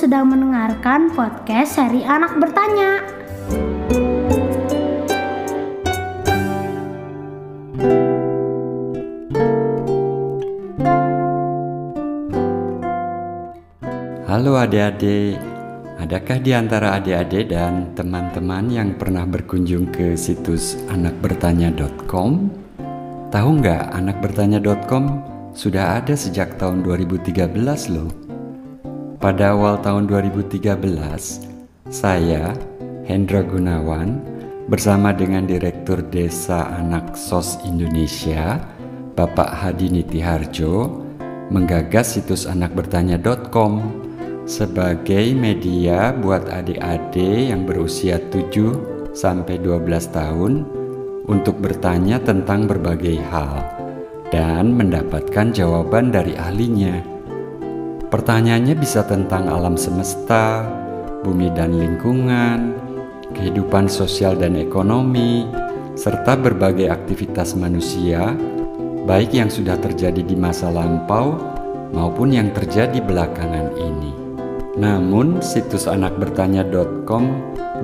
Sedang mendengarkan podcast seri Anak Bertanya. Halo adik-adik, adakah di antara adik-adik dan teman-teman yang pernah berkunjung ke situs anakbertanya.com? Tahu nggak anakbertanya.com sudah ada sejak tahun 2013 loh. Pada awal tahun 2013, saya, Hendra Gunawan, bersama dengan Direktur Desa Anak SOS Indonesia, Bapak Hadi Nitiharjo, menggagas situs anakbertanya.com sebagai media buat adik-adik yang berusia 7 sampai 12 tahun untuk bertanya tentang berbagai hal dan mendapatkan jawaban dari ahlinya. Pertanyaannya bisa tentang alam semesta, bumi dan lingkungan, kehidupan sosial dan ekonomi, serta berbagai aktivitas manusia, baik yang sudah terjadi di masa lampau maupun yang terjadi belakangan ini. Namun, situs anakbertanya.com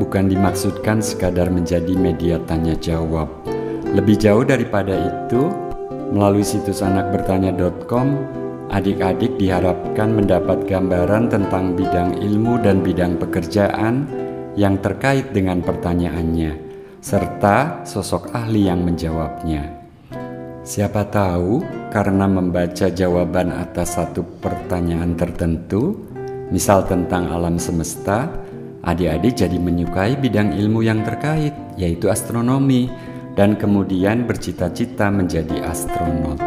bukan dimaksudkan sekadar menjadi media tanya jawab. Lebih jauh daripada itu, melalui situs anakbertanya.com, adik-adik diharapkan mendapat gambaran tentang bidang ilmu dan bidang pekerjaan yang terkait dengan pertanyaannya, serta sosok ahli yang menjawabnya. Siapa tahu karena membaca jawaban atas satu pertanyaan tertentu, misal tentang alam semesta, adik-adik jadi menyukai bidang ilmu yang terkait, yaitu astronomi, dan kemudian bercita-cita menjadi astronot.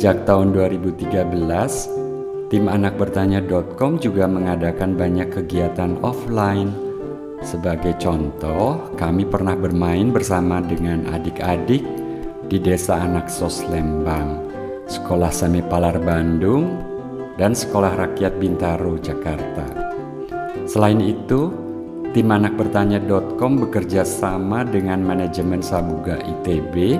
Sejak tahun 2013, Tim anakbertanya.com juga mengadakan banyak kegiatan offline. Sebagai contoh, kami pernah bermain bersama dengan adik-adik di Desa Anak Sos Lembang, Sekolah Semi Palar Bandung, dan Sekolah Rakyat Bintaro Jakarta. Selain itu, tim anakbertanya.com bekerja sama dengan manajemen Sabuga ITB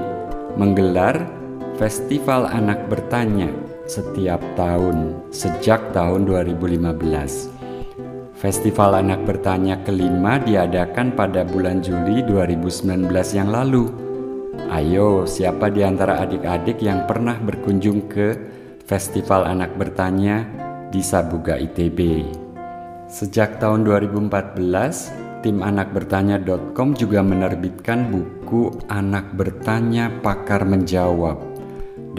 menggelar Festival Anak Bertanya setiap tahun sejak tahun 2015. Festival Anak Bertanya kelima diadakan pada bulan Juli 2019 yang lalu. Ayo, siapa di antara adik-adik yang pernah berkunjung ke Festival Anak Bertanya di Sabuga ITB? Sejak tahun 2014, tim anakbertanya.com juga menerbitkan buku Anak Bertanya Pakar Menjawab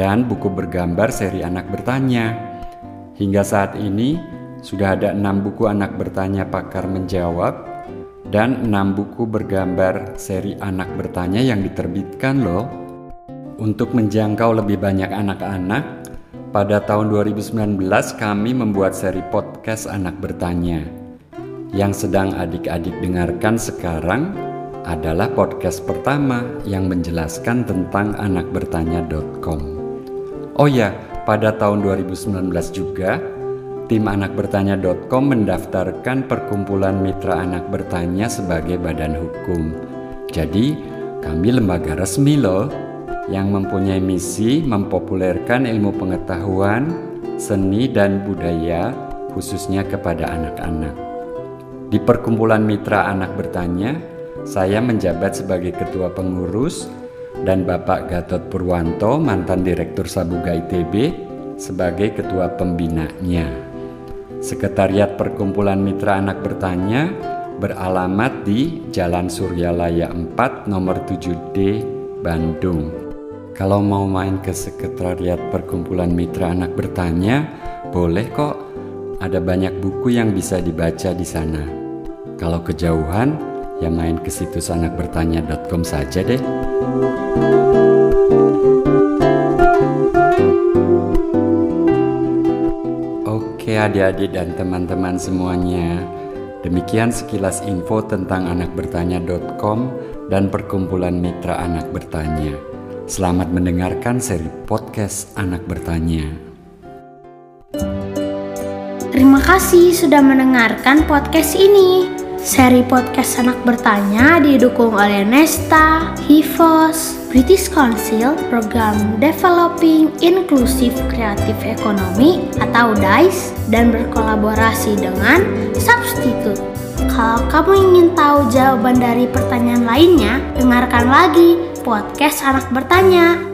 dan buku bergambar seri anak bertanya. Hingga saat ini sudah ada enam buku anak bertanya pakar menjawab dan enam buku bergambar seri anak bertanya yang diterbitkan loh. Untuk menjangkau lebih banyak anak-anak, pada tahun 2019 kami membuat seri podcast anak bertanya. Yang sedang adik-adik dengarkan sekarang adalah podcast pertama yang menjelaskan tentang anakbertanya.com. Oh ya, pada tahun 2019 juga, tim anakbertanya.com mendaftarkan perkumpulan mitra anak bertanya sebagai badan hukum. Jadi, kami lembaga resmi loh yang mempunyai misi mempopulerkan ilmu pengetahuan, seni dan budaya khususnya kepada anak-anak. Di perkumpulan mitra anak bertanya, saya menjabat sebagai ketua pengurus dan Bapak Gatot Purwanto, mantan Direktur Sabuga ITB, sebagai ketua pembinanya. Sekretariat Perkumpulan Mitra Anak Bertanya beralamat di Jalan Suryalaya 4 nomor 7D Bandung. Kalau mau main ke Sekretariat Perkumpulan Mitra Anak Bertanya, boleh kok. Ada banyak buku yang bisa dibaca di sana. Kalau kejauhan, ya main ke situs anakbertanya.com saja deh. Oke adik-adik dan teman-teman semuanya Demikian sekilas info tentang anakbertanya.com dan perkumpulan mitra anak bertanya. Selamat mendengarkan seri podcast Anak Bertanya. Terima kasih sudah mendengarkan podcast ini. Seri podcast Anak Bertanya didukung oleh Nesta, Hivos, British Council, Program Developing Inclusive Creative Economy atau DICE, dan berkolaborasi dengan Substitute. Kalau kamu ingin tahu jawaban dari pertanyaan lainnya, dengarkan lagi podcast Anak Bertanya.